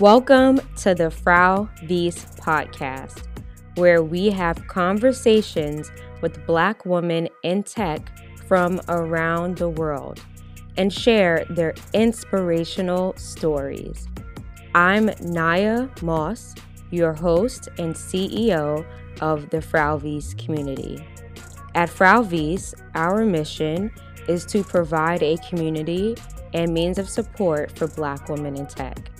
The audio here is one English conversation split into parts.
Welcome to the Frau Wies podcast, where we have conversations with Black women in tech from around the world and share their inspirational stories. I'm Naya Moss, your host and CEO of the Frau Wies community. At Frau Wies, our mission is to provide a community and means of support for Black women in tech.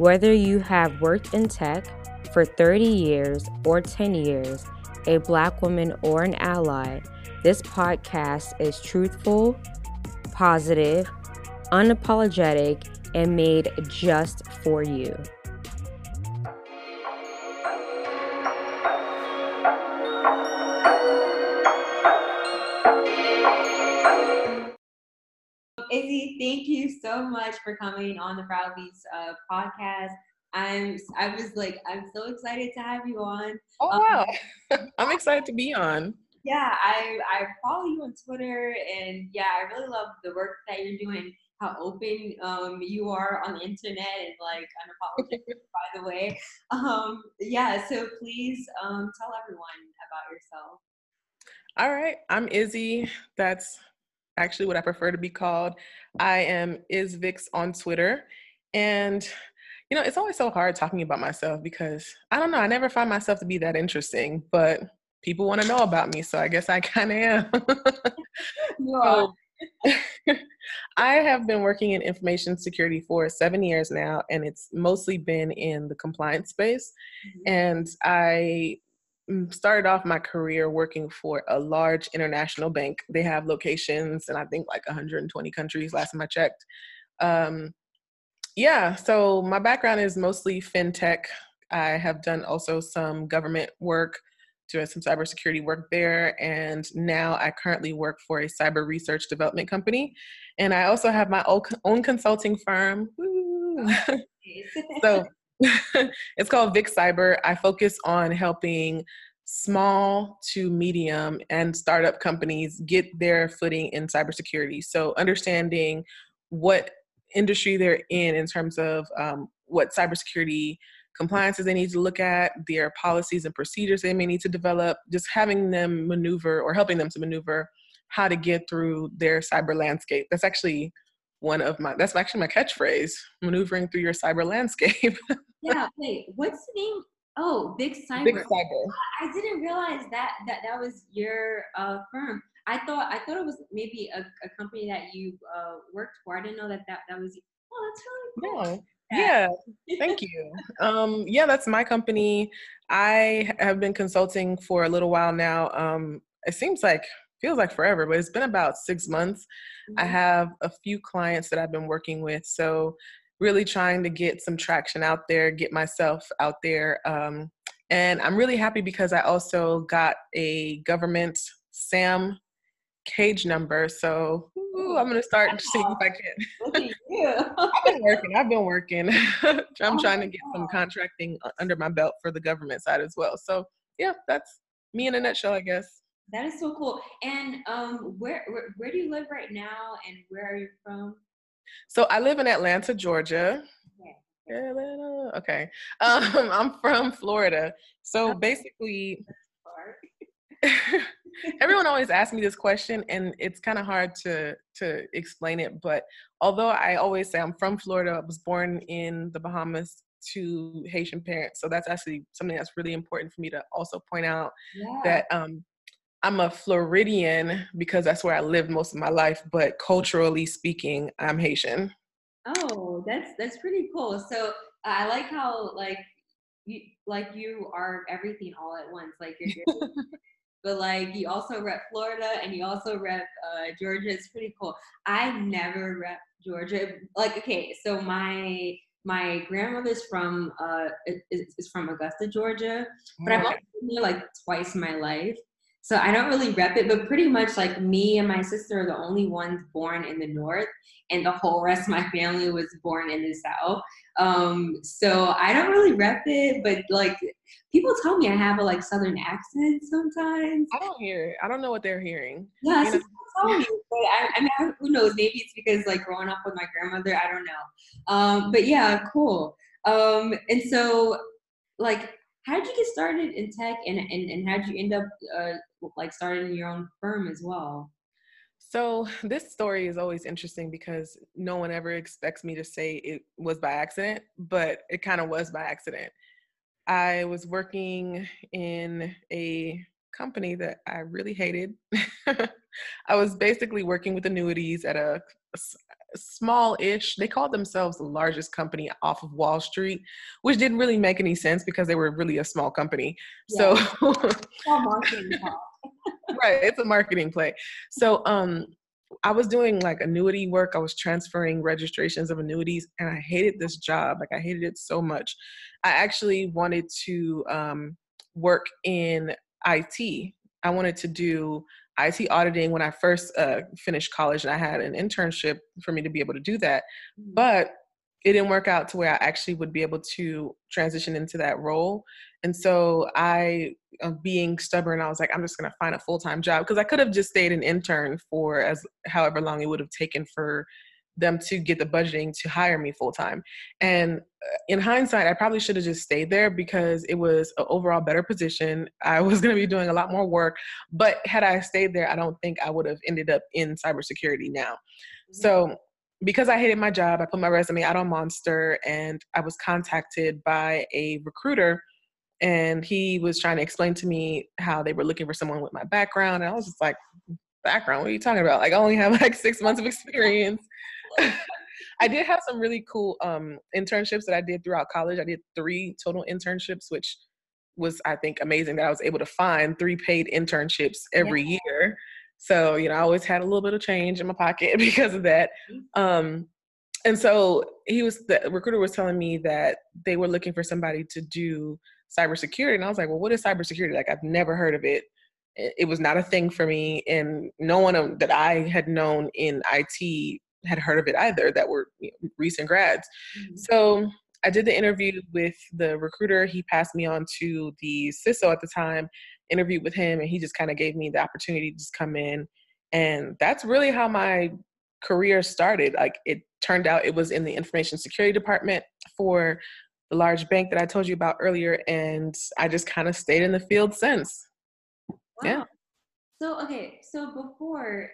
Whether you have worked in tech for 30 years or 10 years, a Black woman or an ally, this podcast is truthful, positive, unapologetic, and made just for you. Izzy, thank you so much for coming on the Wies uh, podcast. I'm I was like I'm so excited to have you on. Oh um, wow, I'm excited to be on. Yeah, I I follow you on Twitter, and yeah, I really love the work that you're doing. How open um, you are on the internet and like unapologetic, by the way. Um, yeah, so please um, tell everyone about yourself. All right, I'm Izzy. That's actually what I prefer to be called. I am IzVix on Twitter. And, you know, it's always so hard talking about myself because I don't know, I never find myself to be that interesting, but people want to know about me. So I guess I kind of am. so, I have been working in information security for seven years now, and it's mostly been in the compliance space. Mm-hmm. And I started off my career working for a large international bank. They have locations in I think like 120 countries last time I checked. Um, yeah, so my background is mostly fintech. I have done also some government work, doing some cybersecurity work there, and now I currently work for a cyber research development company. And I also have my own consulting firm. so it's called Vic Cyber. I focus on helping small to medium and startup companies get their footing in cybersecurity. So understanding what industry they're in in terms of um, what cybersecurity compliances they need to look at, their policies and procedures they may need to develop, just having them maneuver or helping them to maneuver how to get through their cyber landscape. That's actually one of my that's actually my catchphrase maneuvering through your cyber landscape. Yeah wait what's the name? Oh big cyber. Big cyber. I didn't realize that that that was your uh, firm. I thought i thought it was maybe a, a company that you uh, worked for. I didn't know that that, that was oh that's really cool. No. Yeah, thank you. Um, yeah, that's my company. I have been consulting for a little while now. Um, it seems like feels like forever, but it's been about six months. Mm-hmm. I have a few clients that I've been working with. So, really trying to get some traction out there, get myself out there. Um, and I'm really happy because I also got a government SAM cage number. So ooh, I'm gonna start seeing if I can. I've been working. I've been working. I'm oh trying to get some contracting under my belt for the government side as well. So yeah, that's me in a nutshell, I guess. That is so cool. And um, where, where where do you live right now, and where are you from? So I live in Atlanta, Georgia. Okay. Atlanta. Okay. Um, I'm from Florida. So basically, everyone always asks me this question, and it's kind of hard to to explain it. But although I always say I'm from Florida, I was born in the Bahamas to Haitian parents. So that's actually something that's really important for me to also point out yeah. that um, I'm a Floridian because that's where I lived most of my life, but culturally speaking, I'm Haitian. Oh, that's that's pretty cool. So I like how like you like you are everything all at once. Like you're, but like you also rep Florida and you also rep uh, Georgia. It's pretty cool. I never rep Georgia. Like okay, so my my grandmother's from uh is, is from Augusta, Georgia, but I've only been there like twice in my life. So I don't really rep it, but pretty much like me and my sister are the only ones born in the north, and the whole rest of my family was born in the south. Um, so I don't really rep it, but like people tell me I have a like southern accent sometimes. I don't hear it. I don't know what they're hearing. Yeah, you know? tell me, but I, I mean, who knows? Maybe it's because like growing up with my grandmother. I don't know. Um, but yeah, cool. Um, and so, like, how did you get started in tech, and and, and how did you end up uh, like starting your own firm as well? So this story is always interesting because no one ever expects me to say it was by accident, but it kind of was by accident. I was working in a company that I really hated. I was basically working with annuities at a, a small-ish. They called themselves the largest company off of Wall Street, which didn't really make any sense because they were really a small company. Yeah. So, right, it's a marketing play. So, um, I was doing like annuity work. I was transferring registrations of annuities, and I hated this job. Like I hated it so much. I actually wanted to um, work in IT. I wanted to do IT auditing when I first uh, finished college, and I had an internship for me to be able to do that. Mm-hmm. But it didn't work out to where I actually would be able to transition into that role. And so I, uh, being stubborn, I was like, I'm just going to find a full time job because I could have just stayed an intern for as however long it would have taken for them to get the budgeting to hire me full time. And uh, in hindsight, I probably should have just stayed there because it was an overall better position. I was going to be doing a lot more work. But had I stayed there, I don't think I would have ended up in cybersecurity now. Mm-hmm. So because I hated my job, I put my resume out on Monster and I was contacted by a recruiter and he was trying to explain to me how they were looking for someone with my background. And I was just like, background, what are you talking about? Like I only have like six months of experience. I did have some really cool um, internships that I did throughout college. I did three total internships, which was I think amazing that I was able to find three paid internships every yeah. year. So, you know, I always had a little bit of change in my pocket because of that. Mm-hmm. Um, and so he was, the recruiter was telling me that they were looking for somebody to do cybersecurity. And I was like, well, what is cybersecurity? Like, I've never heard of it. It was not a thing for me. And no one that I had known in IT had heard of it either that were recent grads. Mm-hmm. So I did the interview with the recruiter. He passed me on to the CISO at the time, interviewed with him and he just kind of gave me the opportunity to just come in and that's really how my career started. Like it turned out it was in the information security department for the large bank that i told you about earlier and i just kind of stayed in the field since. Wow. yeah. So okay so before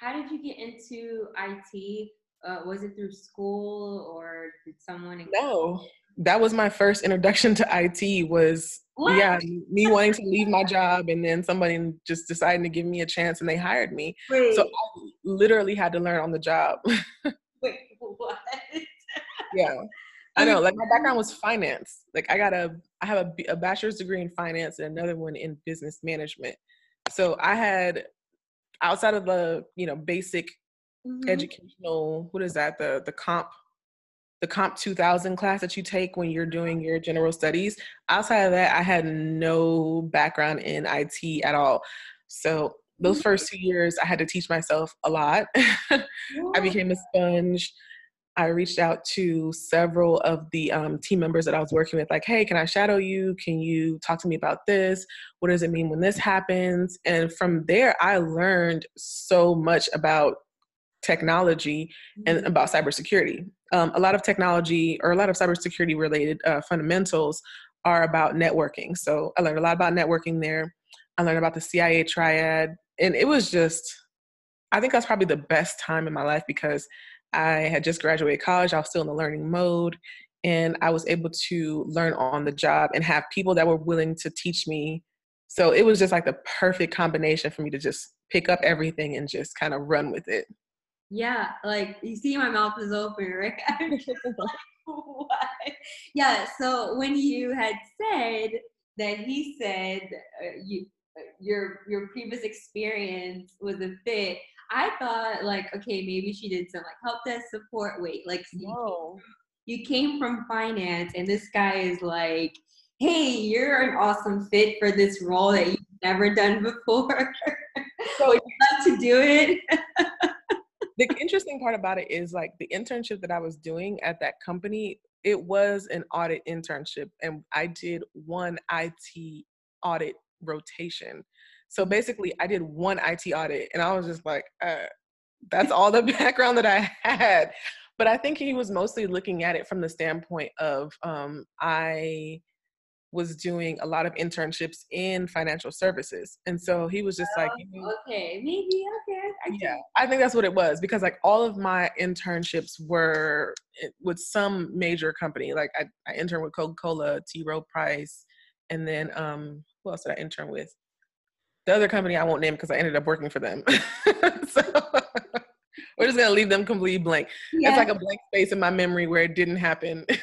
how did you get into it uh, was it through school or did someone no. That was my first introduction to IT was what? yeah, me wanting to leave my job and then somebody just deciding to give me a chance and they hired me. Wait. So I literally had to learn on the job. Wait, what? yeah. I know, like my background was finance. Like I got a, I have a, a bachelor's degree in finance and another one in business management. So I had, outside of the, you know, basic mm-hmm. educational, what is that, the the comp the Comp 2000 class that you take when you're doing your general studies. Outside of that, I had no background in IT at all. So those first two years, I had to teach myself a lot. I became a sponge. I reached out to several of the um, team members that I was working with, like, hey, can I shadow you? Can you talk to me about this? What does it mean when this happens? And from there, I learned so much about technology and mm-hmm. about cybersecurity. Um, a lot of technology or a lot of cybersecurity related uh, fundamentals are about networking. So I learned a lot about networking there. I learned about the CIA triad, and it was just, I think that's probably the best time in my life because I had just graduated college. I was still in the learning mode, and I was able to learn on the job and have people that were willing to teach me. So it was just like the perfect combination for me to just pick up everything and just kind of run with it. Yeah, like you see, my mouth is open, right? what? Yeah. So when you had said that he said uh, you uh, your your previous experience was a fit, I thought like, okay, maybe she did some like help desk support. Wait, like no. you came from finance, and this guy is like, hey, you're an awesome fit for this role that you've never done before. so would you like to do it? The interesting part about it is like the internship that I was doing at that company, it was an audit internship, and I did one IT audit rotation. So basically, I did one IT audit, and I was just like, uh, that's all the background that I had. but I think he was mostly looking at it from the standpoint of um, I was doing a lot of internships in financial services. And so he was just like, oh, okay, maybe, okay. I yeah, I think that's what it was because like all of my internships were with some major company. Like I, I interned with Coca Cola, T. Rowe Price, and then um, who else did I intern with? The other company I won't name because I ended up working for them. so we're just gonna leave them completely blank. Yeah. It's like a blank space in my memory where it didn't happen.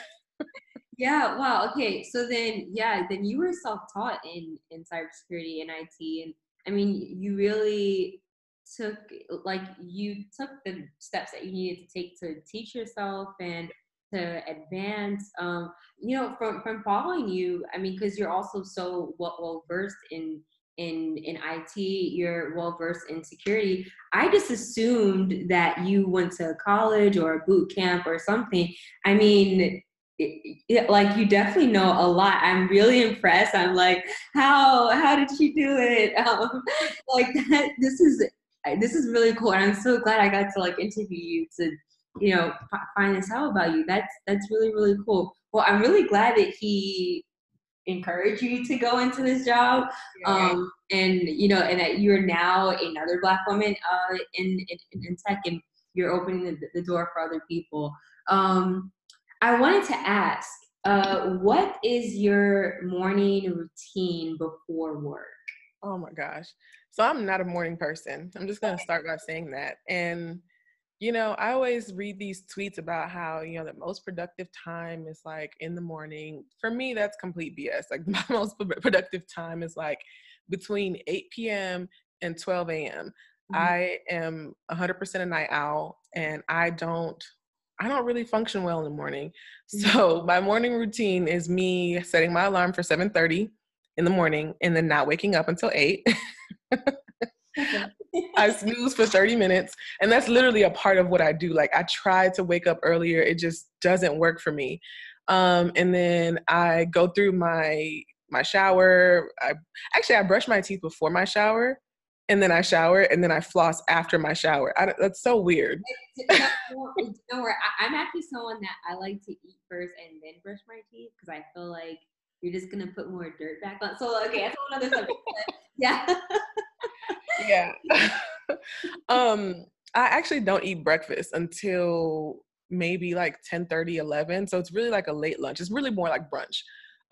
yeah. Wow. Okay. So then, yeah, then you were self-taught in in cybersecurity and IT, and I mean, you really took like you took the steps that you needed to take to teach yourself and to advance um you know from from following you i mean because you're also so well, well versed in in in it you're well versed in security i just assumed that you went to college or a boot camp or something i mean it, it, like you definitely know a lot. I'm really impressed. I'm like how how did she do it? Um, like that this is this is really cool and i'm so glad i got to like interview you to you know f- find this out about you. That's that's really really cool. Well i'm really glad that he encouraged you to go into this job um and you know and that you're now another black woman uh in in, in tech and you're opening the, the door for other people. Um i wanted to ask uh what is your morning routine before work oh my gosh so I'm not a morning person. I'm just going to start by saying that. And, you know, I always read these tweets about how, you know, the most productive time is like in the morning. For me, that's complete BS. Like my most productive time is like between 8 p.m. and 12 a.m. Mm-hmm. I am 100% a night owl and I don't I don't really function well in the morning. Mm-hmm. So my morning routine is me setting my alarm for 7:30 in the morning and then not waking up until 8. I snooze for 30 minutes. And that's literally a part of what I do. Like I try to wake up earlier. It just doesn't work for me. Um, and then I go through my my shower. I actually I brush my teeth before my shower and then I shower and then I floss after my shower. I, that's so weird. Don't worry. I, am actually someone that I like to eat first and then brush my teeth because I feel like you're just gonna put more dirt back on. So okay, that's another subject. yeah. yeah. um, I actually don't eat breakfast until maybe like 10 30 11 so it's really like a late lunch it's really more like brunch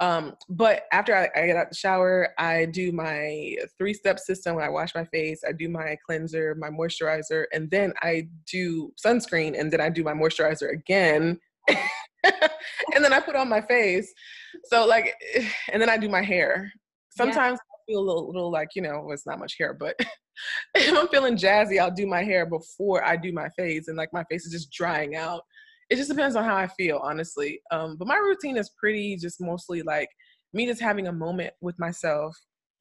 um, but after I, I, get out the shower i do my three step system when i wash my face i do my cleanser my moisturizer and then i do sunscreen and then i do my moisturizer again and then i put on my face so like and then i do my hair sometimes I feel a little, little like, you know, well, it's not much hair, but if I'm feeling jazzy, I'll do my hair before I do my face. And like my face is just drying out. It just depends on how I feel, honestly. Um, but my routine is pretty just mostly like me just having a moment with myself,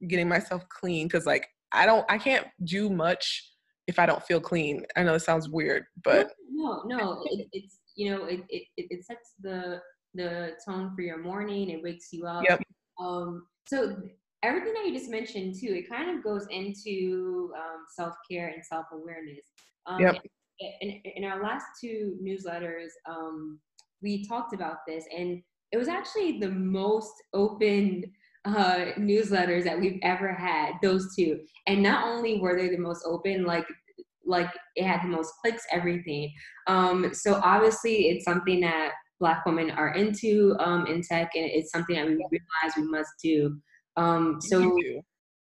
getting myself clean. Cause like I don't, I can't do much if I don't feel clean. I know it sounds weird, but no, no, it, it's you know, it, it it sets the the tone for your morning. It wakes you up. Yep. Um, so everything that you just mentioned too, it kind of goes into um, self care and self awareness. Um, yep. In, in, our last two newsletters, um, we talked about this, and it was actually the most open uh, newsletters that we've ever had. Those two, and not only were they the most open, like like it had the most clicks, everything. Um, so obviously, it's something that Black women are into um, in tech, and it's something that we realize we must do. Um, so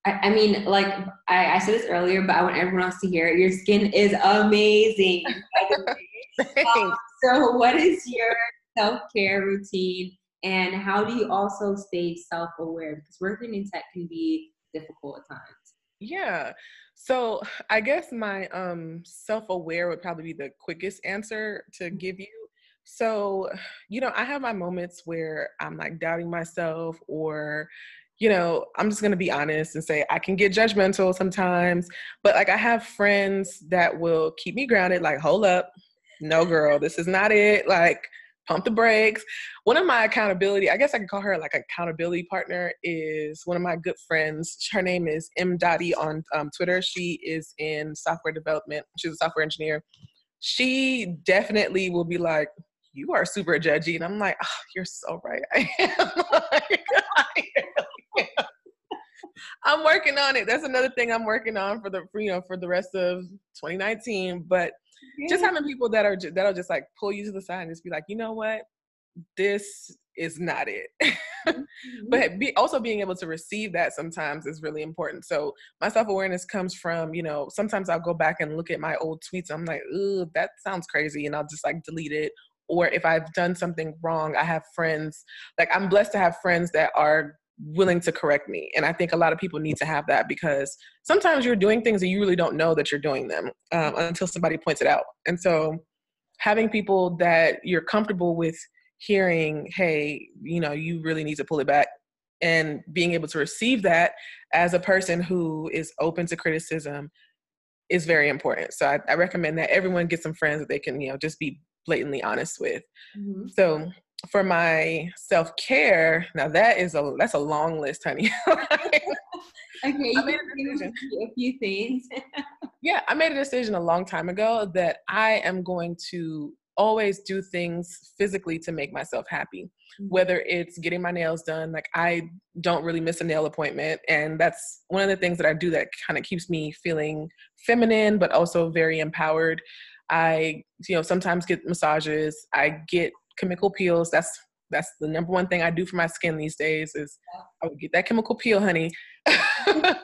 I, I, mean, like I, I, said this earlier, but I want everyone else to hear it. Your skin is amazing. um, so, what is your self care routine, and how do you also stay self aware? Because working in tech can be difficult at times. Yeah. So I guess my um self-aware would probably be the quickest answer to mm-hmm. give you. So, you know, I have my moments where I'm like doubting myself or you know, I'm just gonna be honest and say I can get judgmental sometimes, but like I have friends that will keep me grounded, like, hold up, no girl, this is not it. Like, pump the brakes. One of my accountability, I guess I could call her like accountability partner, is one of my good friends. Her name is M Dottie on um, Twitter. She is in software development. She's a software engineer. she definitely will be like, "You are super judgy," and I'm like, oh, "You're so right. I am." like, I am. I'm working on it. That's another thing I'm working on for the for, you know for the rest of 2019. But yeah. just having people that are that'll just like pull you to the side and just be like, you know what, this is not it. mm-hmm. But be, also being able to receive that sometimes is really important. So my self awareness comes from you know sometimes I'll go back and look at my old tweets. I'm like, ooh, that sounds crazy, and I'll just like delete it. Or if I've done something wrong, I have friends. Like I'm blessed to have friends that are willing to correct me. And I think a lot of people need to have that because sometimes you're doing things that you really don't know that you're doing them um, until somebody points it out. And so having people that you're comfortable with hearing, hey, you know, you really need to pull it back and being able to receive that as a person who is open to criticism is very important. So I, I recommend that everyone get some friends that they can, you know, just be blatantly honest with. Mm-hmm. So for my self care, now that is a that's a long list, honey. okay, you made a, decision. a few things. yeah, I made a decision a long time ago that I am going to always do things physically to make myself happy. Mm-hmm. Whether it's getting my nails done, like I don't really miss a nail appointment, and that's one of the things that I do that kind of keeps me feeling feminine, but also very empowered. I, you know, sometimes get massages. I get chemical peels. That's that's the number one thing I do for my skin these days is I would get that chemical peel, honey. and,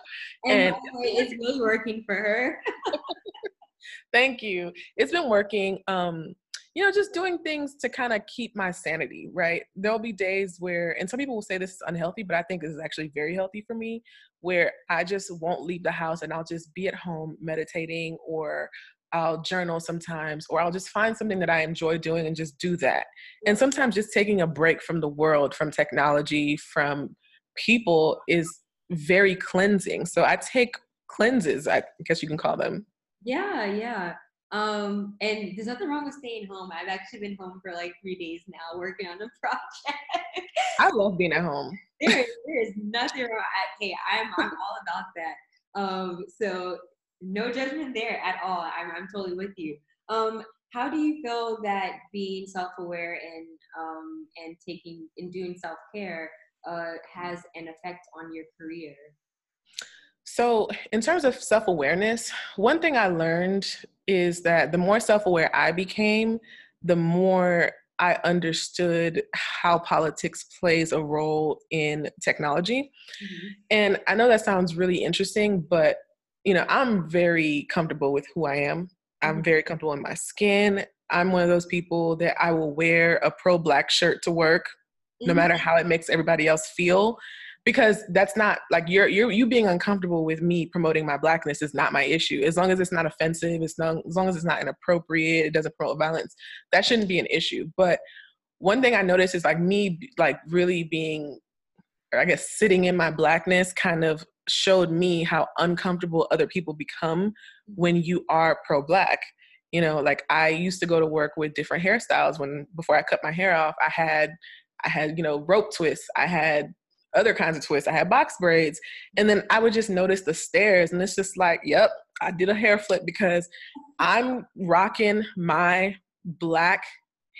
and it's really working for her. Thank you. It's been working. Um, you know, just doing things to kind of keep my sanity, right? There'll be days where, and some people will say this is unhealthy, but I think this is actually very healthy for me, where I just won't leave the house and I'll just be at home meditating or I'll journal sometimes, or I'll just find something that I enjoy doing and just do that. And sometimes just taking a break from the world, from technology, from people is very cleansing. So I take cleanses, I guess you can call them. Yeah, yeah. Um, and there's nothing wrong with staying home. I've actually been home for like three days now working on a project. I love being at home. there, there is nothing wrong. I, hey, I'm, I'm all about that. Um, so no judgment there at all. I'm, I'm totally with you. Um, how do you feel that being self-aware and um, and taking and doing self-care uh, has an effect on your career? So, in terms of self awareness, one thing I learned is that the more self aware I became, the more I understood how politics plays a role in technology. Mm-hmm. And I know that sounds really interesting, but you know, I'm very comfortable with who I am. I'm mm-hmm. very comfortable in my skin. I'm one of those people that I will wear a pro black shirt to work, no mm-hmm. matter how it makes everybody else feel. Because that's not like you're you're you being uncomfortable with me promoting my blackness is not my issue. As long as it's not offensive, it's not as long as it's not inappropriate, it doesn't promote violence, that shouldn't be an issue. But one thing I noticed is like me like really being I guess sitting in my blackness kind of showed me how uncomfortable other people become when you are pro black you know like i used to go to work with different hairstyles when before i cut my hair off i had i had you know rope twists i had other kinds of twists i had box braids. And then i would just notice the stares and it's just like yep i did a hair flip because i'm rocking my black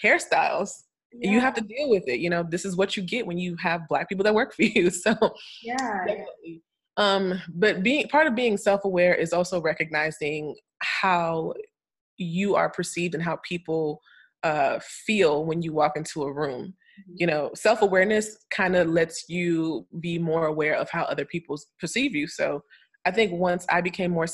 hairstyles. Yeah. you have to deal with it you know this is what you get when you have black people that work for you. So yeah. definitely um, but being part of being self-aware is also recognizing how you are perceived and how people uh, feel when you walk into a room. Mm-hmm. You know, self-awareness kind of lets you be more aware of how other people perceive you. So I think once I became more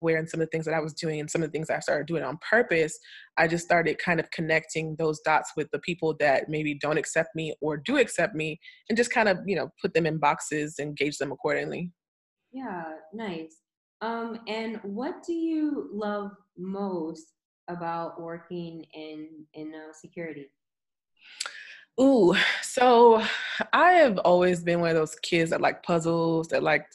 self-aware in some of the things that I was doing and some of the things I started doing on purpose, I just started kind of connecting those dots with the people that maybe don't accept me or do accept me and just kind of, you know, put them in boxes and gauge them accordingly. Yeah, nice. Um, and what do you love most about working in in uh, security? Ooh, so I have always been one of those kids that like puzzles, that like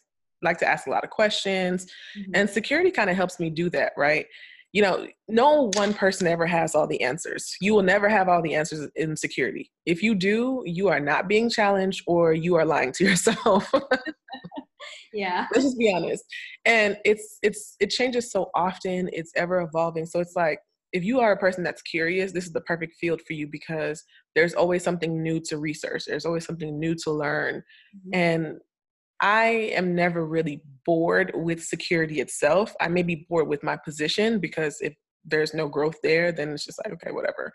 like to ask a lot of questions, mm-hmm. and security kind of helps me do that, right? You know, no one person ever has all the answers. You will never have all the answers in security. If you do, you are not being challenged or you are lying to yourself. yeah let's just be honest and it's it's it changes so often it's ever evolving so it's like if you are a person that's curious, this is the perfect field for you because there's always something new to research. There's always something new to learn. Mm-hmm. And I am never really bored with security itself. I may be bored with my position because if there's no growth there, then it's just like, okay, whatever.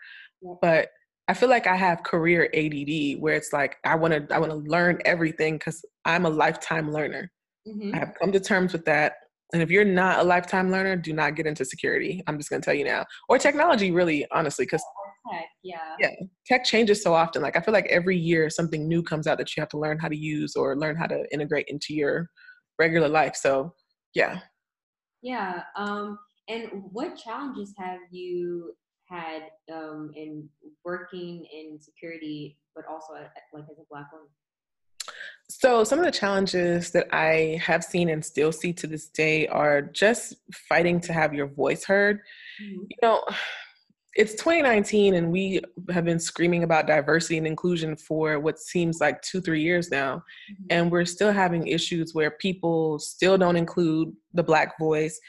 But I feel like I have career ADD where it's like I want to I want to learn everything cuz I'm a lifetime learner. Mm-hmm. I have come to terms with that. And if you're not a lifetime learner, do not get into security. I'm just going to tell you now. Or technology really honestly cuz tech, yeah. Yeah. Tech changes so often. Like I feel like every year something new comes out that you have to learn how to use or learn how to integrate into your regular life. So, yeah. Yeah. Um and what challenges have you had um, in working in security, but also like as a black woman? So, some of the challenges that I have seen and still see to this day are just fighting to have your voice heard. Mm-hmm. You know, it's 2019 and we have been screaming about diversity and inclusion for what seems like two, three years now. Mm-hmm. And we're still having issues where people still don't include the Black voice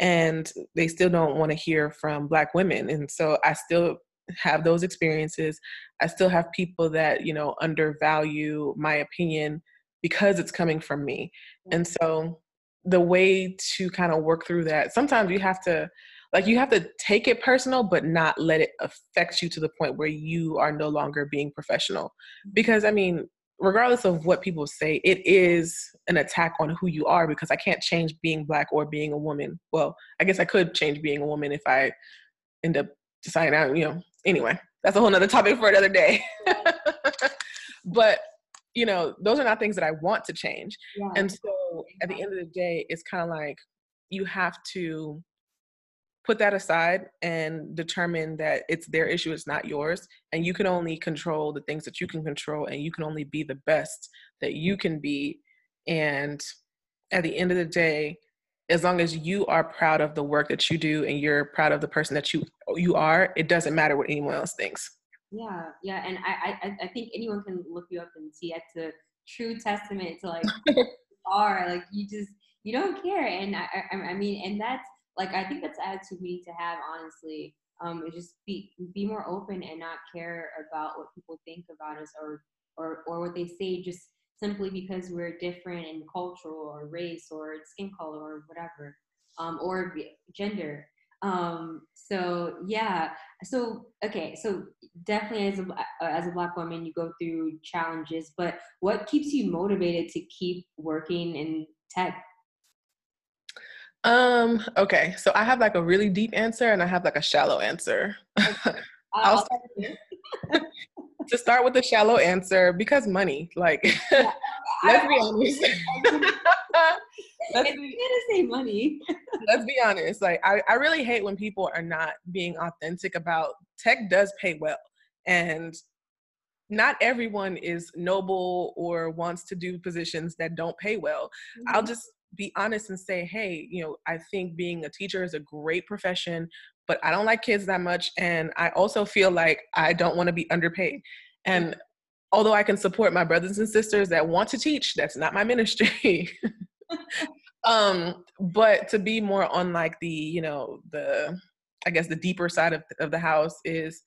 and they still don't want to hear from black women. And so i still have those experiences. I still have people that you know undervalue my opinion because it's coming from me. And so the way to kind of work through that sometimes you have to like you have to take it personal but not let it affect you to the point where you are no longer being professional because i mean regardless of what people say, it is an attack on who you are because I can't change being black or being a woman. Well, I guess I could change being a woman if I end up deciding out, you know, anyway, that's a whole nother topic for another day. but you know, those are not things that I want to change. Yeah. And so at the end of the day, it's kind of like you have to put that aside and determine that it's their issue it's not yours and you can only control the things that you can control and you can only be the best that you can be and at the end of the day as long as you are proud of the work that you do and you're proud of the person that you you are it doesn't matter what anyone else thinks. Yeah yeah and i i, I think anyone can look you up and see it's a true testament to like are like you just you don't care and I, I i mean and that's like I think that's the attitude we need to have honestly. Um, is just be be more open and not care about what people think about us or or or what they say just simply because we're different in cultural or race or skin color or whatever um, or gender. Um, so yeah, so okay, so definitely as a as a black woman, you go through challenges, but what keeps you motivated to keep working in tech um, okay. So I have like a really deep answer and I have like a shallow answer. I'll start to start with the shallow answer because money. Like yeah. let's be honest. let's be, to say money. let's be honest. Like I, I really hate when people are not being authentic about tech does pay well. And not everyone is noble or wants to do positions that don't pay well. Mm-hmm. I'll just be honest and say, hey, you know, I think being a teacher is a great profession, but I don't like kids that much. And I also feel like I don't want to be underpaid. And although I can support my brothers and sisters that want to teach, that's not my ministry. um, but to be more on like the, you know, the, I guess the deeper side of, of the house is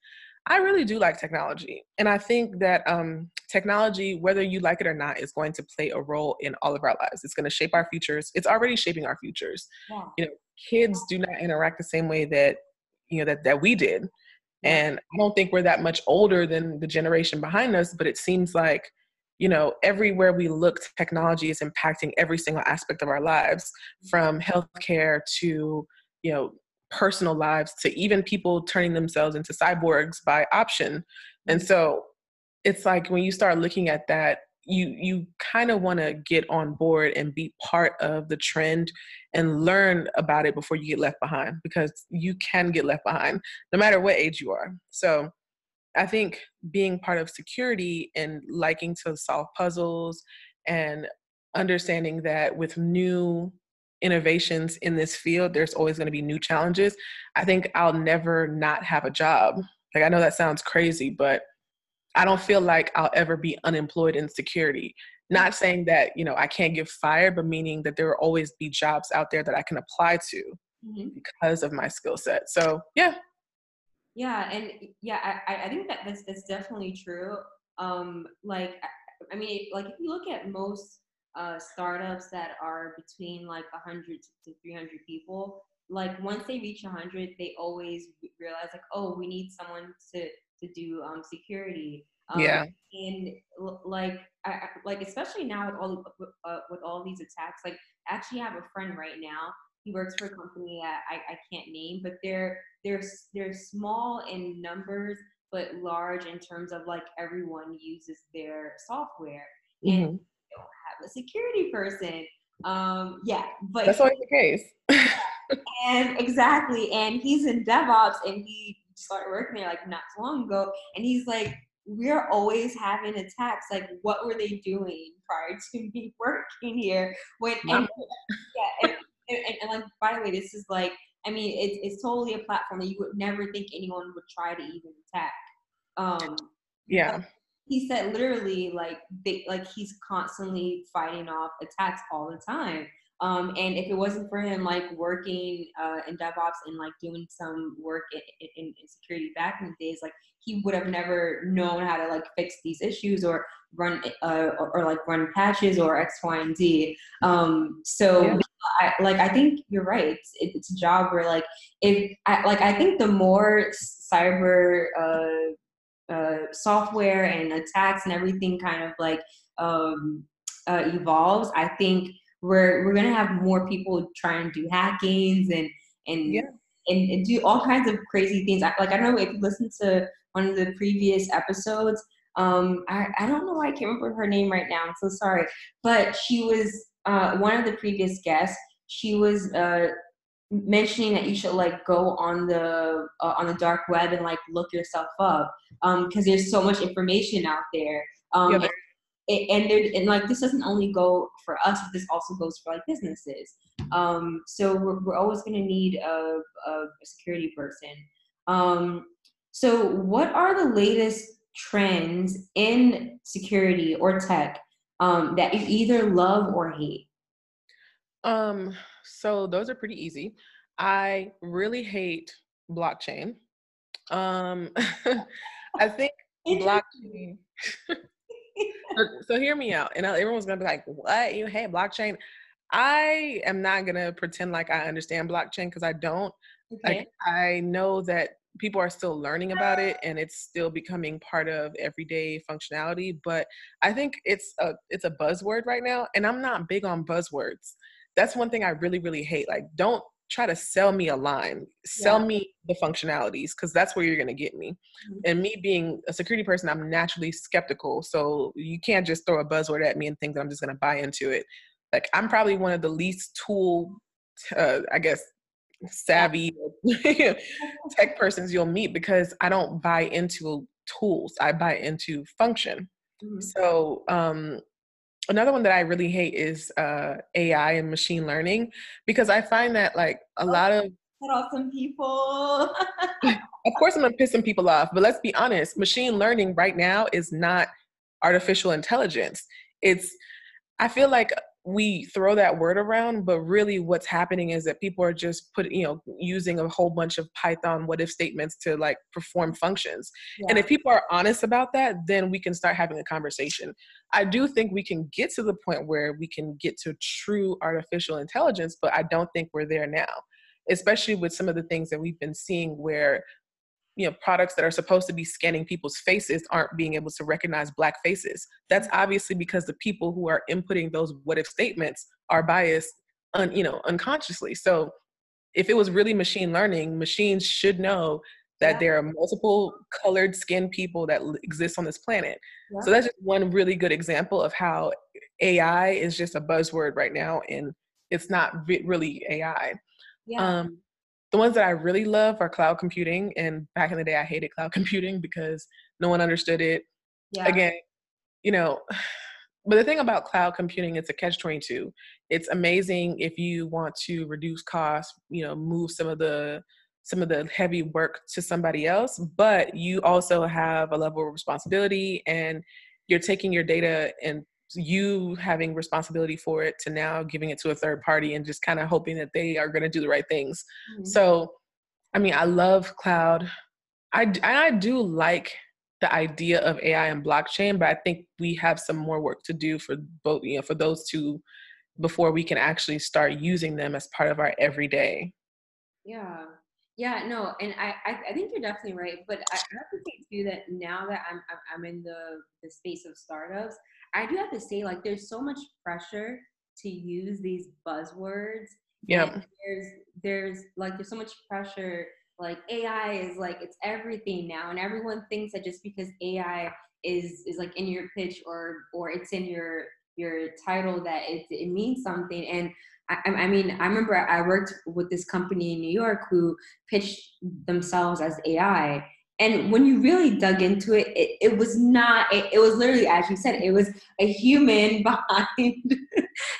I really do like technology. And I think that um, technology, whether you like it or not, is going to play a role in all of our lives. It's going to shape our futures. It's already shaping our futures. Yeah. You know, kids do not interact the same way that, you know, that, that we did. And I don't think we're that much older than the generation behind us, but it seems like, you know, everywhere we look, technology is impacting every single aspect of our lives, from healthcare to, you know, personal lives to even people turning themselves into cyborgs by option. And mm-hmm. so it's like when you start looking at that, you you kind of want to get on board and be part of the trend and learn about it before you get left behind because you can get left behind no matter what age you are. So I think being part of security and liking to solve puzzles and understanding that with new innovations in this field, there's always going to be new challenges. I think I'll never not have a job. Like, I know that sounds crazy, but I don't feel like I'll ever be unemployed in security. Not saying that, you know, I can't get fired, but meaning that there will always be jobs out there that I can apply to mm-hmm. because of my skill set. So, yeah, Yeah, and yeah, I, I think that that's that's definitely true. Um, like I mean, like if you look at most uh, startups that are between like 100 to 300 people, like once they reach 100, they always realize like, oh, we need someone to to do um, security. Um, yeah. And like, I, like especially now with all uh, with all these attacks, like I actually have a friend right now. He works for a company that I, I can't name, but they're they're they're small in numbers, but large in terms of like everyone uses their software mm-hmm. and don't have a security person. Um, yeah, but that's always the case. and exactly, and he's in DevOps and he started working there like not too long ago, and he's like, we're always having attacks. Like, what were they doing prior to me working here? When and, yeah, and, and, and, like by the way, this is like I mean, it's it's totally a platform that you would never think anyone would try to even attack. Um, yeah. He said literally like they like he's constantly fighting off attacks all the time. Um, and if it wasn't for him like working uh, in DevOps and like doing some work in, in, in, security back in the days, like he would have never known how to like fix these issues or run uh, or, or, like run patches or X, Y, and Z. Um, so yeah. I, like I think you're right. It's, it's a job where like if I, like I think the more cyber uh, uh, software and attacks and everything kind of like um, uh, evolves, I think we're we're gonna have more people try and do hackings and and yeah. and, and, do all kinds of crazy things. I, like I don't know if you listen to one of the previous episodes. Um, I, I don't know why I can't remember her name right now. I'm so sorry, but she was uh, one of the previous guests. She was uh, mentioning that you should like go on the uh, on the dark web and like look yourself up because um, there's so much information out there. Um, yeah, and there, and like this doesn't only go for us, but this also goes for like businesses. Um, so we're, we're always going to need a, a, security person. Um, so what are the latest trends in security or tech um, that you either love or hate? Um, so those are pretty easy. I really hate blockchain. Um, I think blockchain so, hear me out. And uh, everyone's gonna be like, "What? You hate blockchain?" I am not gonna pretend like I understand blockchain because I don't. Okay. I, I know that people are still learning about it and it's still becoming part of everyday functionality but i think it's a it's a buzzword right now and i'm not big on buzzwords that's one thing i really really hate like don't try to sell me a line sell yeah. me the functionalities because that's where you're going to get me mm-hmm. and me being a security person i'm naturally skeptical so you can't just throw a buzzword at me and think that i'm just going to buy into it like i'm probably one of the least tool uh, i guess savvy tech persons you'll meet because i don't buy into tools i buy into function mm-hmm. so um another one that I really hate is uh, AI and machine learning because I find that like a oh, lot of cut off some people. of course, I'm gonna piss some people off, but let's be honest: machine learning right now is not artificial intelligence. It's I feel like we throw that word around, but really what's happening is that people are just put, you know, using a whole bunch of Python what if statements to like perform functions. Yeah. And if people are honest about that, then we can start having a conversation. I do think we can get to the point where we can get to true artificial intelligence, but I don't think we're there now, especially with some of the things that we've been seeing where you know products that are supposed to be scanning people's faces aren't being able to recognize black faces that's obviously because the people who are inputting those what if statements are biased un, you know unconsciously so if it was really machine learning machines should know that yeah. there are multiple colored skin people that exist on this planet yeah. so that's just one really good example of how ai is just a buzzword right now and it's not really ai yeah. um, the ones that I really love are cloud computing. And back in the day, I hated cloud computing because no one understood it. Yeah. Again, you know, but the thing about cloud computing, it's a catch 22. It's amazing if you want to reduce costs, you know, move some of the some of the heavy work to somebody else, but you also have a level of responsibility and you're taking your data and you having responsibility for it to now giving it to a third party and just kind of hoping that they are going to do the right things. Mm-hmm. So, I mean, I love cloud. I I do like the idea of AI and blockchain, but I think we have some more work to do for both, you know, for those two before we can actually start using them as part of our everyday. Yeah. Yeah, no, and I, I, I think you're definitely right. But I have to say too that now that I'm, I'm, I'm in the, the space of startups, I do have to say like there's so much pressure to use these buzzwords. Yeah. There's, there's like, there's so much pressure like AI is like it's everything now, and everyone thinks that just because AI is is like in your pitch or or it's in your your title that it, it means something and I, I, mean, I remember I worked with this company in New York who pitched themselves as AI. And when you really dug into it, it, it was not, it, it was literally, as you said, it was a human behind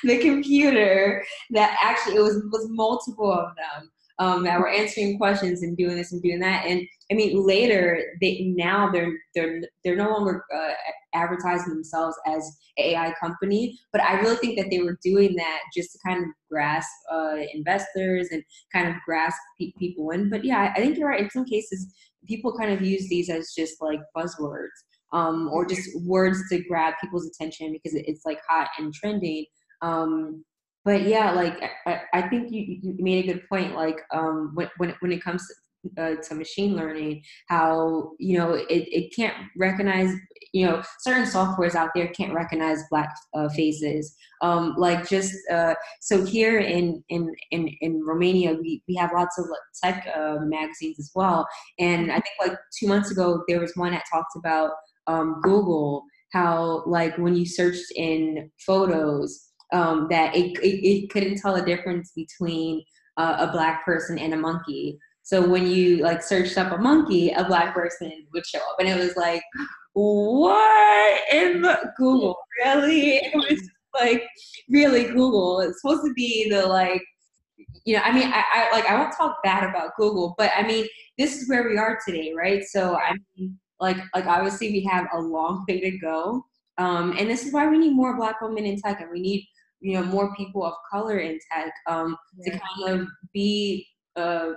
the computer that actually, it was, was multiple of them um, that were answering questions and doing this and doing that. And I mean, later they now they're they're they're no longer uh, advertising themselves as AI company, but I really think that they were doing that just to kind of grasp uh, investors and kind of grasp pe- people in. But yeah, I think you're right. In some cases, people kind of use these as just like buzzwords. Um, or just words to grab people's attention because it's like hot and trending. Um, but yeah, like I, I think you, you made a good point. Like um, when when when it comes to, uh, to machine learning, how you know it, it can't recognize you know certain softwares out there can't recognize black uh, faces. Um, like just uh, so here in in in in Romania, we we have lots of tech uh, magazines as well. And I think like two months ago, there was one that talked about um, Google how like when you searched in photos um, that it, it, it, couldn't tell the difference between uh, a black person and a monkey. So when you like searched up a monkey, a black person would show up, and it was like, what in the Google? Really? It was like really Google. It's supposed to be the like you know, I mean, I, I, like I won't talk bad about Google, but I mean, this is where we are today, right? So I mean, like like obviously we have a long way to go, um, and this is why we need more Black women in tech, and we need you know more people of color in tech um, yeah. to kind of be uh,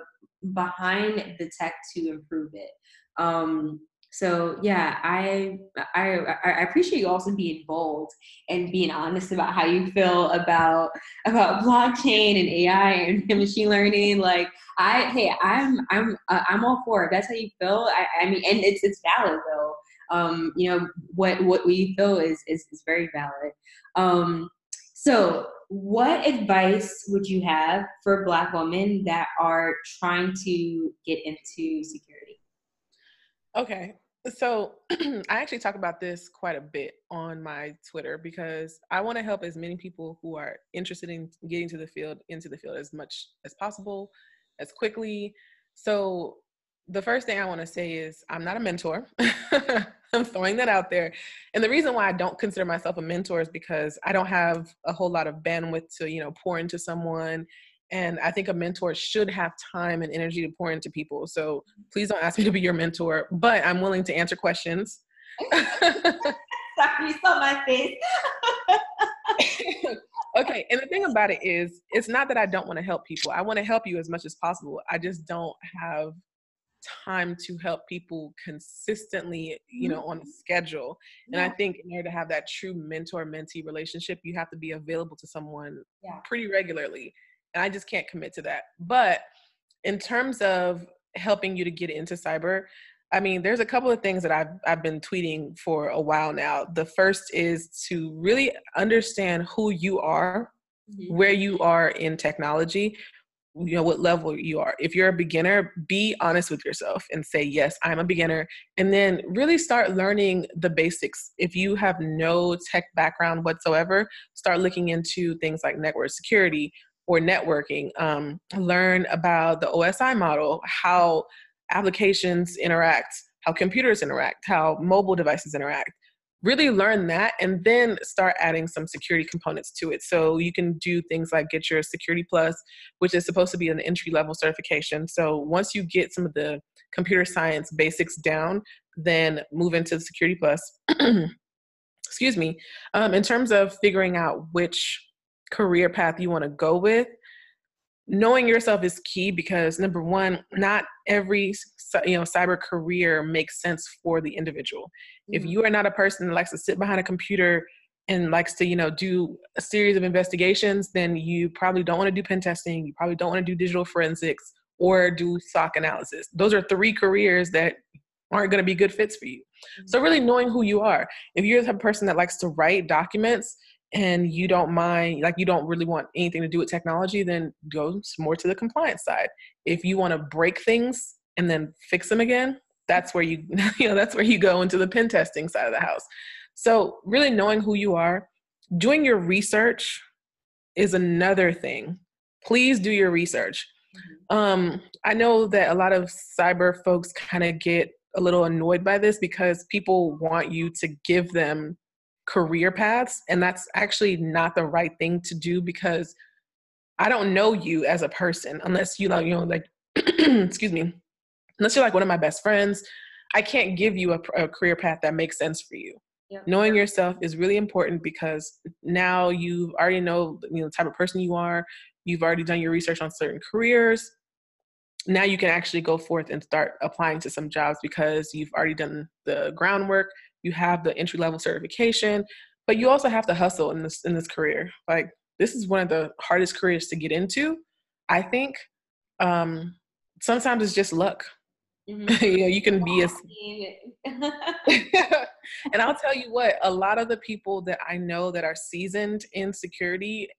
behind the tech to improve it. Um, so yeah, I, I I appreciate you also being bold and being honest about how you feel about about blockchain and AI and machine learning. Like I hey, I'm I'm uh, I'm all for it. That's how you feel. I, I mean, and it's it's valid though. Um, you know what what we feel is is, is very valid. Um, so, what advice would you have for Black women that are trying to get into security? Okay. So, I actually talk about this quite a bit on my Twitter because I want to help as many people who are interested in getting to the field into the field as much as possible, as quickly. So, the first thing I want to say is I'm not a mentor. I'm throwing that out there. And the reason why I don't consider myself a mentor is because I don't have a whole lot of bandwidth to, you know, pour into someone. And I think a mentor should have time and energy to pour into people. So please don't ask me to be your mentor, but I'm willing to answer questions. Sorry, you saw my face. okay, and the thing about it is, it's not that I don't want to help people. I want to help you as much as possible. I just don't have time to help people consistently you mm-hmm. know on a schedule and yeah. i think in order to have that true mentor mentee relationship you have to be available to someone yeah. pretty regularly and i just can't commit to that but in terms of helping you to get into cyber I mean, there's a couple of things that I've I've been tweeting for a while now. The first is to really understand who you are, mm-hmm. where you are in technology, you know what level you are. If you're a beginner be honest with yourself and say yes i'm a beginner and then really start learning the basics. If you have no tech background whatsoever start looking into things like network security or networking. Um, learn about the osi model how applications interact how computers interact how mobile devices interact really learn that and then start adding some security components to it. So you can do things like get your Security Plus, which is supposed to be an entry level certification. So once you get some of the computer science basics down, then move into the Security Plus. Excuse me. Um, in terms of figuring out which career path you want to go with, knowing yourself is key because number one, not every you know cyber career makes sense for the individual. Mm-hmm. If you are not a person that likes to sit behind a computer and likes to you know do a series of investigations, then you probably don't want to do pen testing. You probably don't want to do digital forensics or do SOC analysis. Those are three careers that aren't going to be good fits for you. So really knowing who you are. If you're the person that likes to write documents and you don't mind, like you don't really want anything to do with technology, then go more to the compliance side. If you want to break things and then fix them again, that's where you you know that's where you go into the pen testing side of the house. So really knowing who you are, doing your research is another thing. Please do your research. Mm-hmm. Um, I know that a lot of cyber folks kind of get a little annoyed by this because people want you to give them career paths and that's actually not the right thing to do because I don't know you as a person unless you like you know like excuse me unless you're like one of my best friends I can't give you a, a career path that makes sense for you. Knowing yourself is really important because now you already know you know the type of person you are. You've already done your research on certain careers now you can actually go forth and start applying to some jobs because you've already done the groundwork you have the entry level certification but you also have to hustle in this in this career. Like this is one of the hardest careers to get into i think. Um sometimes it's just luck. Mm-hmm. you know you can be a and i'll tell you what a lot of the people that i know that are seasoned in security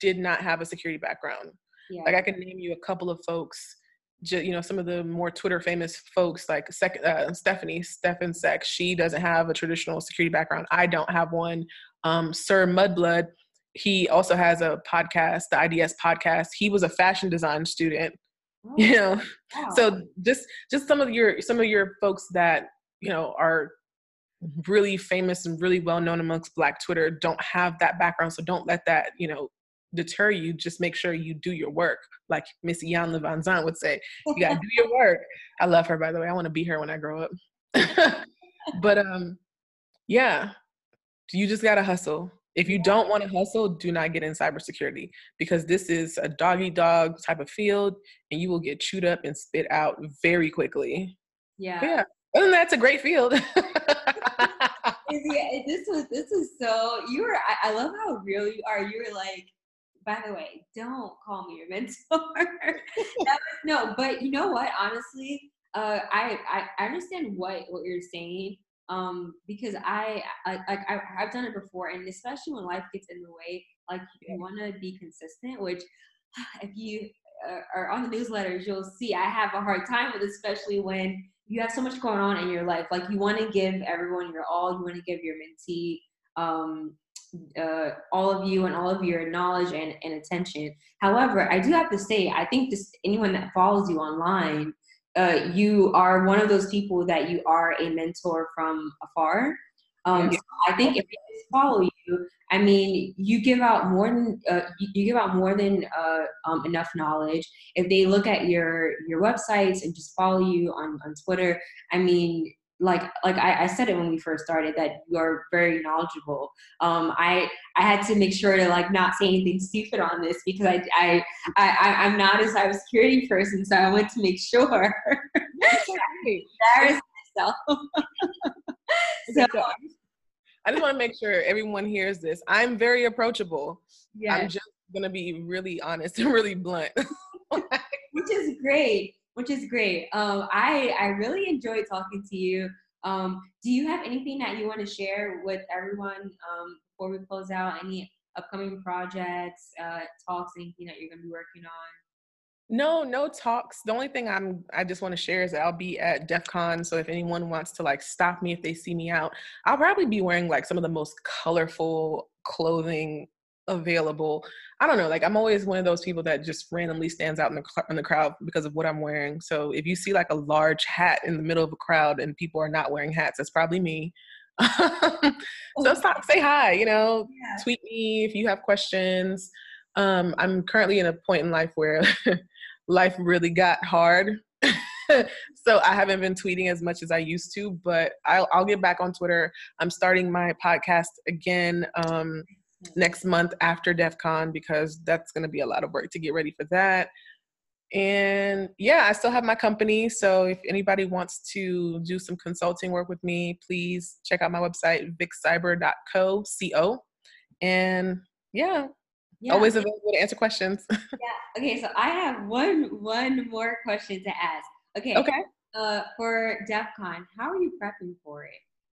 did not have a security background. Yeah. like i can name you a couple of folks you know some of the more Twitter famous folks like Sec, uh, Stephanie Stefan Seck. She doesn't have a traditional security background. I don't have one. Um, Sir Mudblood, he also has a podcast, the IDS podcast. He was a fashion design student. Oh, you know, wow. so just just some of your some of your folks that you know are really famous and really well known amongst Black Twitter don't have that background. So don't let that you know deter you. Just make sure you do your work, like Miss Iyanla Vanzant would say. You gotta do your work. I love her, by the way. I want to be her when I grow up. but um, yeah, you just gotta hustle. If you don't want to hustle, do not get in cybersecurity because this is a doggy dog type of field, and you will get chewed up and spit out very quickly. Yeah. But yeah. Other than that, it's a great field. yeah, this was this is so you were I, I, love how real you are. You were like by the way, don't call me your mentor. was, no, but you know what? Honestly, uh, I, I, I understand what what you're saying. Um, because I, I like I, have done it before, and especially when life gets in the way, like you want to be consistent. Which, if you uh, are on the newsletters, you'll see I have a hard time with, especially when you have so much going on in your life. Like you want to give everyone your all. You want to give your mentee um, uh, all of you and all of your knowledge and, and attention. However, I do have to say, I think just anyone that follows you online, uh, you are one of those people that you are a mentor from afar. Um, so I think if they follow you, I mean, you give out more than uh, you, you, give out more than uh, um, enough knowledge. If they look at your your websites and just follow you on on Twitter, I mean, like like I, I, said it when we first started that you are very knowledgeable. Um, I I had to make sure to like not say anything stupid on this because I I, I I'm not a cybersecurity person, so I want to make sure embarrass myself. so. I just want to make sure everyone hears this. I'm very approachable. Yeah. I'm just gonna be really honest and really blunt. Which is great which is great. Um, I I really enjoyed talking to you. Um, do you have anything that you want to share with everyone um, before we close out? Any upcoming projects, uh, talks, anything that you're going to be working on? No, no talks. The only thing I'm I just want to share is that I'll be at DEF CON. So if anyone wants to like stop me if they see me out, I'll probably be wearing like some of the most colorful clothing available. I don't know. Like I'm always one of those people that just randomly stands out in the in the crowd because of what I'm wearing. So if you see like a large hat in the middle of a crowd and people are not wearing hats, that's probably me. so stop, say hi. You know, yeah. tweet me if you have questions. Um, I'm currently in a point in life where life really got hard. so I haven't been tweeting as much as I used to, but I'll, I'll get back on Twitter. I'm starting my podcast again. Um, next month after DEF CON because that's going to be a lot of work to get ready for that. And yeah, I still have my company. So if anybody wants to do some consulting work with me, please check out my website, viccyber.co. C-O. And yeah, yeah. always available to answer questions. yeah. Okay. So I have one one more question to ask. Okay. Okay. Uh, for DEF CON, how are you prepping for it?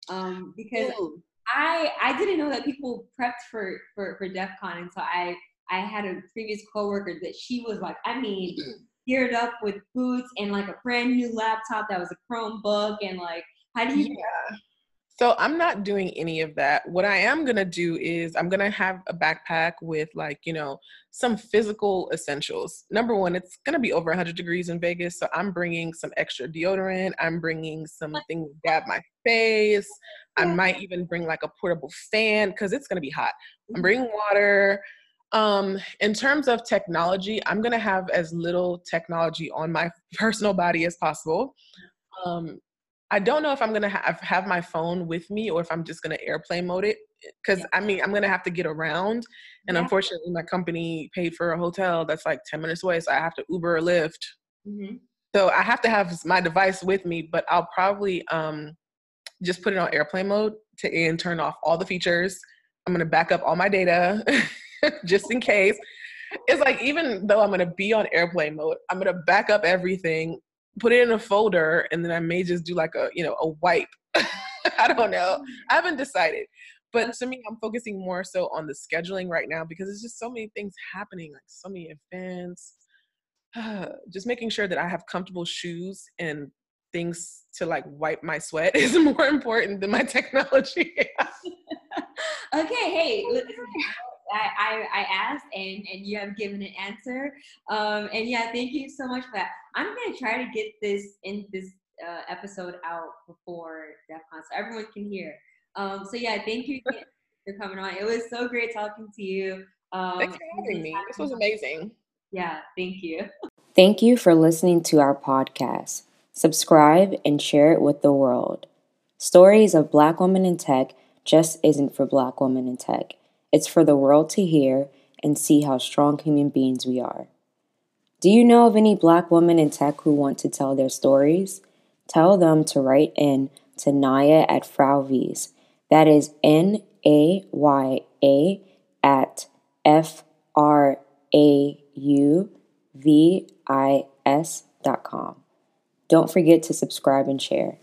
Um, because Ooh. I I didn't know that people prepped for for for DEF CON until I I had a previous coworker that she was like, I mean, geared up with boots and like a brand new laptop that was a Chromebook and like, how do you? Yeah. So I'm not doing any of that. What I am gonna do is I'm gonna have a backpack with like, you know, some physical essentials. Number one, it's gonna be over 100 degrees in Vegas, so I'm bringing some extra deodorant. I'm bringing something to dab my face. I might even bring like a portable fan because it's gonna be hot. I'm mm-hmm. bringing water. Um, in terms of technology, I'm gonna have as little technology on my personal body as possible. Um, I don't know if I'm gonna have have my phone with me or if I'm just gonna airplane mode it because yeah. I mean I'm gonna have to get around, and yeah. unfortunately my company paid for a hotel that's like 10 minutes away, so I have to Uber or Lyft. Mm-hmm. So I have to have my device with me, but I'll probably um, just put it on airplane mode to and turn off all the features. I'm gonna back up all my data just in case. It's like even though I'm gonna be on airplane mode, I'm gonna back up everything put it in a folder and then I may just do like a, you know, a wipe. I don't know. I haven't decided. But to me, I'm focusing more so on the scheduling right now because there's just so many things happening, like so many events. just making sure that I have comfortable shoes and things to like wipe my sweat is more important than my technology. okay, hey, I, I, I asked and, and you have given an answer. Um, and yeah, thank you so much for that. I'm gonna try to get this in this uh, episode out before DEF CON so everyone can hear. Um, so yeah, thank you for coming on. It was so great talking to you. Um, Thanks for having me. This was amazing. Yeah, thank you. Thank you for listening to our podcast. Subscribe and share it with the world. Stories of Black women in tech just isn't for Black women in tech. It's for the world to hear and see how strong human beings we are. Do you know of any black women in tech who want to tell their stories? Tell them to write in to Naya at Frauvis. That is N A Y A at F R A U V I S dot com. Don't forget to subscribe and share.